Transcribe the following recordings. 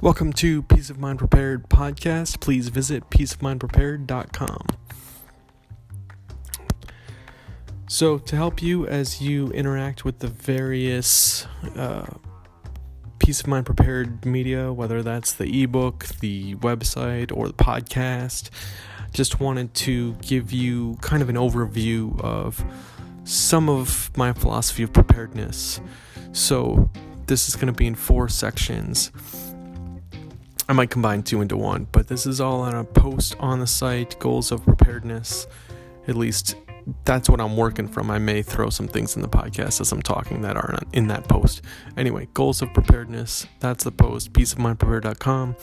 Welcome to Peace of Mind Prepared podcast. Please visit peaceofmindprepared.com. So, to help you as you interact with the various uh, Peace of Mind Prepared media, whether that's the ebook, the website, or the podcast, just wanted to give you kind of an overview of some of my philosophy of preparedness. So, this is going to be in four sections. I might combine two into one, but this is all on a post on the site, goals of preparedness. At least that's what I'm working from. I may throw some things in the podcast as I'm talking that aren't in that post. Anyway, goals of preparedness. That's the post, peaceofmindprepared.com.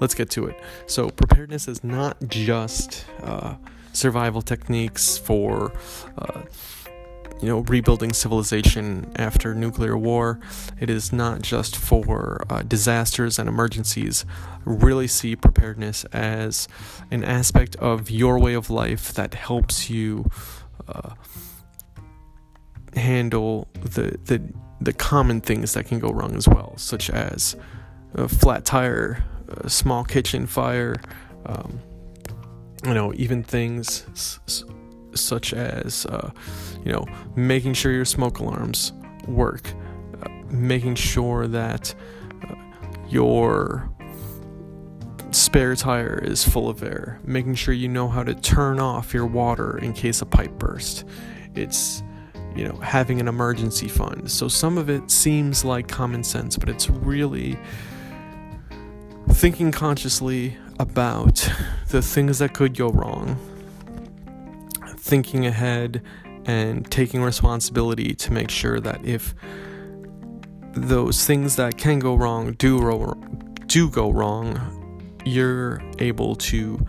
Let's get to it. So, preparedness is not just uh, survival techniques for. Uh, you know, rebuilding civilization after nuclear war. It is not just for uh, disasters and emergencies. Really see preparedness as an aspect of your way of life that helps you uh, handle the the the common things that can go wrong as well, such as a flat tire, a small kitchen fire. Um, you know, even things. S- such as, uh, you know, making sure your smoke alarms work, uh, making sure that uh, your spare tire is full of air, making sure you know how to turn off your water in case a pipe burst. It's you know, having an emergency fund. So some of it seems like common sense, but it's really thinking consciously about the things that could go wrong thinking ahead and taking responsibility to make sure that if those things that can go wrong do ro- do go wrong, you're able to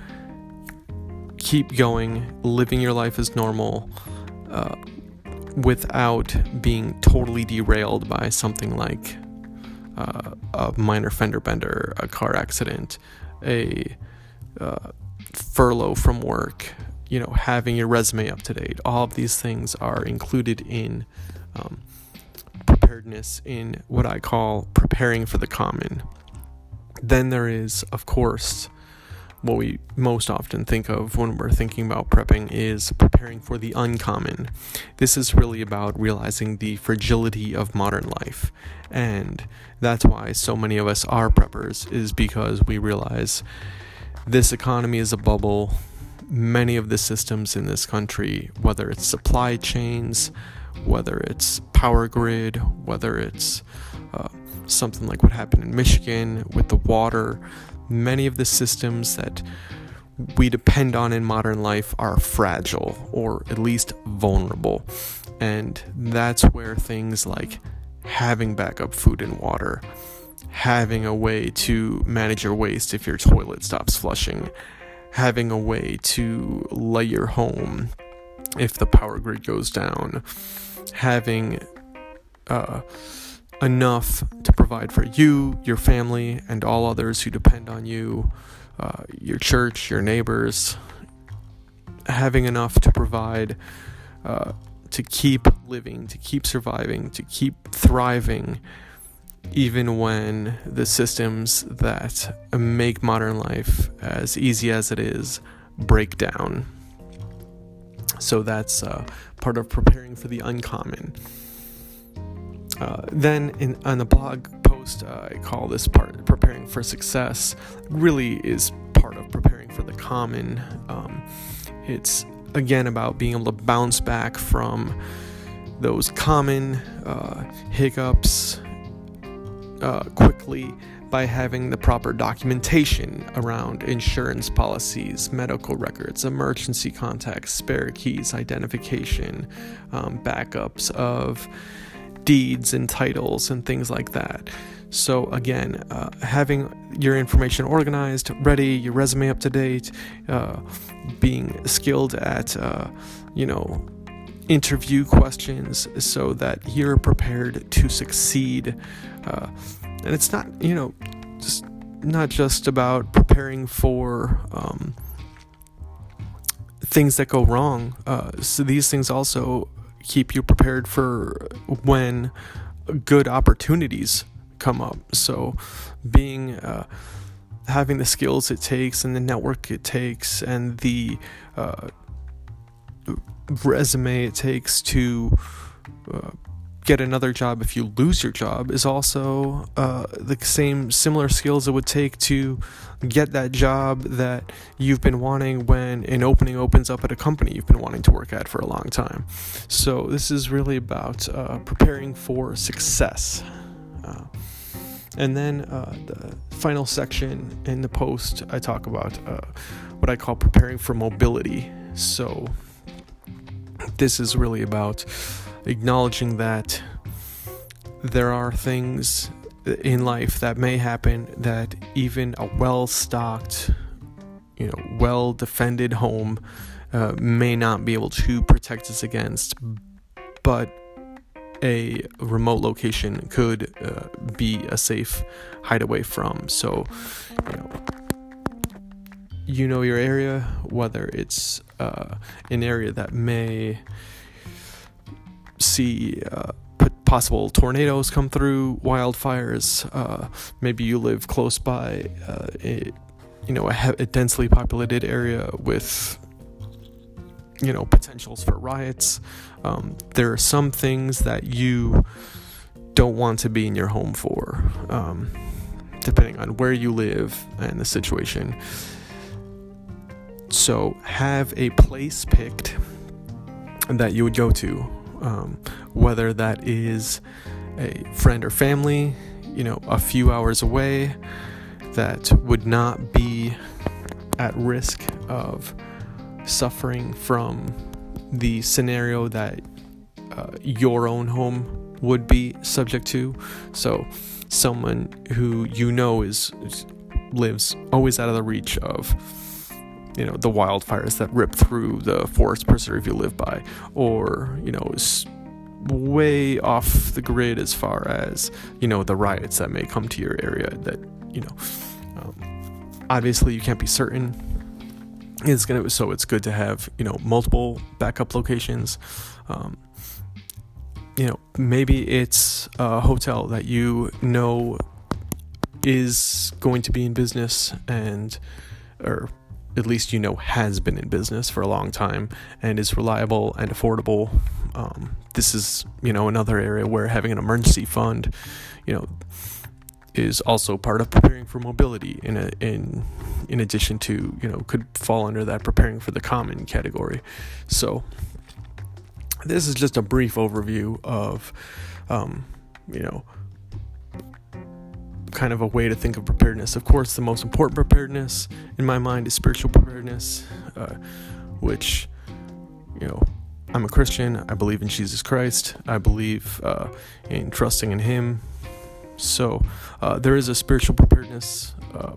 keep going, living your life as normal, uh, without being totally derailed by something like uh, a minor fender bender, a car accident, a uh, furlough from work, you know, having your resume up to date. All of these things are included in um, preparedness in what I call preparing for the common. Then there is, of course, what we most often think of when we're thinking about prepping is preparing for the uncommon. This is really about realizing the fragility of modern life. And that's why so many of us are preppers, is because we realize this economy is a bubble many of the systems in this country, whether it's supply chains, whether it's power grid, whether it's uh, something like what happened in Michigan with the water, many of the systems that we depend on in modern life are fragile or at least vulnerable. And that's where things like having backup food and water, having a way to manage your waste if your toilet stops flushing, having a way to light your home if the power grid goes down, having uh, enough to provide for you, your family, and all others who depend on you, uh, your church, your neighbors, having enough to provide. Uh, to keep living, to keep surviving, to keep thriving, even when the systems that make modern life as easy as it is break down. So that's uh, part of preparing for the uncommon. Uh, then in, on the blog post, uh, I call this part preparing for success. Really is part of preparing for the common. Um, it's again about being able to bounce back from those common uh, hiccups uh, quickly by having the proper documentation around insurance policies, medical records, emergency contacts, spare keys, identification, um, backups of deeds and titles, and things like that. So, again, uh, having your information organized, ready, your resume up to date, uh, being skilled at, uh, you know, interview questions so that you're prepared to succeed. Uh, and it's not, you know, just not just about preparing for um, things that go wrong. Uh, so these things also keep you prepared for when good opportunities come up. So, being uh, having the skills it takes and the network it takes and the uh, resume it takes to uh, get another job if you lose your job is also uh, the same similar skills it would take to get that job that you've been wanting when an opening opens up at a company you've been wanting to work at for a long time. So, this is really about uh, preparing for success. Uh, and then uh, the final section in the post, I talk about uh, what I call preparing for mobility. So, this is really about acknowledging that there are things in life that may happen that even a well stocked, you know, well defended home uh, may not be able to protect us against, but a remote location could uh, be a safe hideaway from. So, you know, you know your area, whether it's uh, an area that may see uh, possible tornadoes come through, wildfires. Uh, maybe you live close by uh, a, you know, a, a densely populated area with you know potentials for riots. Um, there are some things that you don't want to be in your home for, um, depending on where you live and the situation. So have a place picked that you would go to, um, whether that is a friend or family, you know, a few hours away, that would not be at risk of suffering from the scenario that uh, your own home would be subject to. So, someone who you know is, is lives always out of the reach of you know the wildfires that rip through the forest preserve you live by or you know way off the grid as far as you know the riots that may come to your area that you know um, obviously you can't be certain it's gonna so it's good to have you know multiple backup locations. Um, you know maybe it's a hotel that you know is going to be in business and or at least you know has been in business for a long time and is reliable and affordable. Um, this is you know another area where having an emergency fund you know is also part of preparing for mobility in a, in in addition to you know could fall under that preparing for the common category. So this is just a brief overview of um, you know kind of a way to think of preparedness. Of course, the most important preparedness in my mind is spiritual preparedness, uh, which, you know, I'm a Christian. I believe in Jesus Christ. I believe uh, in trusting in Him. So uh, there is a spiritual preparedness uh,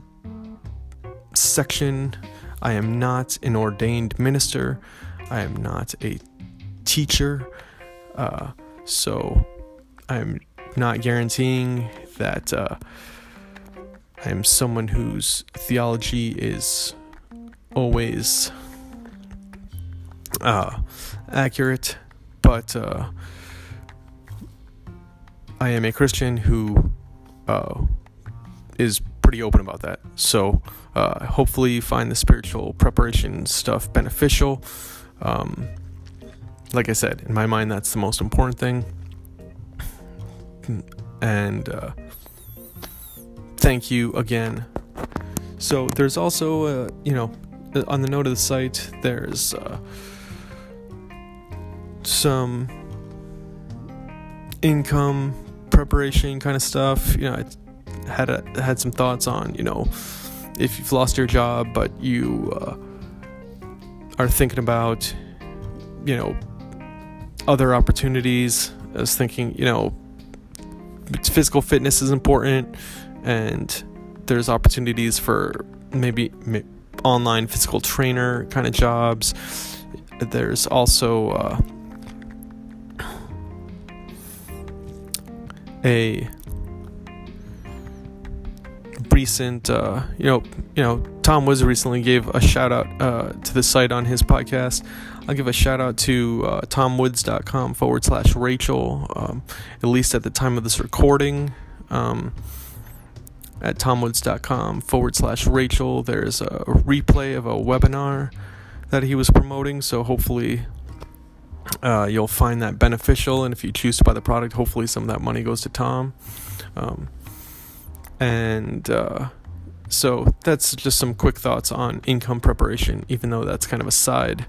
section. I am not an ordained minister. I am not a teacher. Uh, so I'm not guaranteeing that uh, I'm someone whose theology is always uh, accurate, but uh, I am a Christian who uh, is pretty open about that. So uh, hopefully, you find the spiritual preparation stuff beneficial. Um, like I said, in my mind, that's the most important thing. And uh, thank you again. So there's also, uh, you know, on the note of the site, there's uh, some income preparation kind of stuff. You know, I had a, had some thoughts on, you know, if you've lost your job but you uh, are thinking about, you know, other opportunities. I was thinking, you know, physical fitness is important and there's opportunities for maybe, online physical trainer kind of jobs. There's also uh, a recent, uh, you know, you know, Tom Woods recently gave a shout out uh, to the site on his podcast. I'll give a shout out to uh, tomwoods.com forward slash Rachel, um, at least at the time of this recording. um, at tomwoods.com forward slash Rachel. There's a replay of a webinar that he was promoting, so hopefully uh, you'll find that beneficial. And if you choose to buy the product, hopefully some of that money goes to Tom. Um, and uh, so that's just some quick thoughts on income preparation, even though that's kind of aside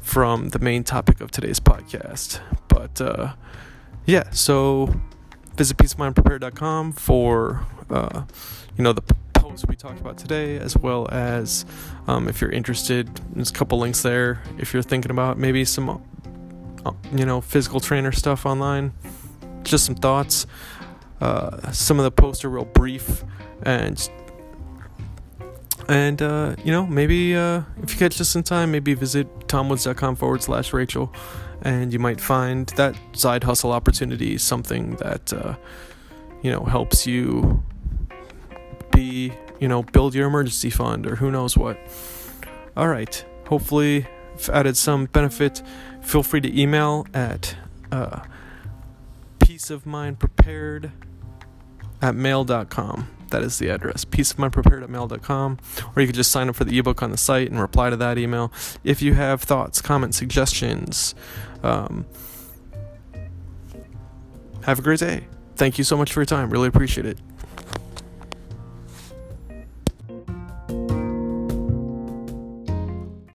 from the main topic of today's podcast. But uh, yeah, so visit peaceofmindprepared.com for uh, you know the posts we talked about today, as well as um, if you're interested, there's a couple links there. If you're thinking about maybe some uh, you know physical trainer stuff online, just some thoughts. Uh, some of the posts are real brief and and, uh, you know, maybe uh, if you catch this in time, maybe visit tomwoods.com forward slash Rachel, and you might find that side hustle opportunity something that, uh, you know, helps you be, you know, build your emergency fund or who knows what. All right. Hopefully, I've added some benefit. Feel free to email at uh, peace of mind prepared at mail.com. That is the address, peaceofmindprepared. Or you could just sign up for the ebook on the site and reply to that email. If you have thoughts, comments, suggestions, um, have a great day. Thank you so much for your time. Really appreciate it.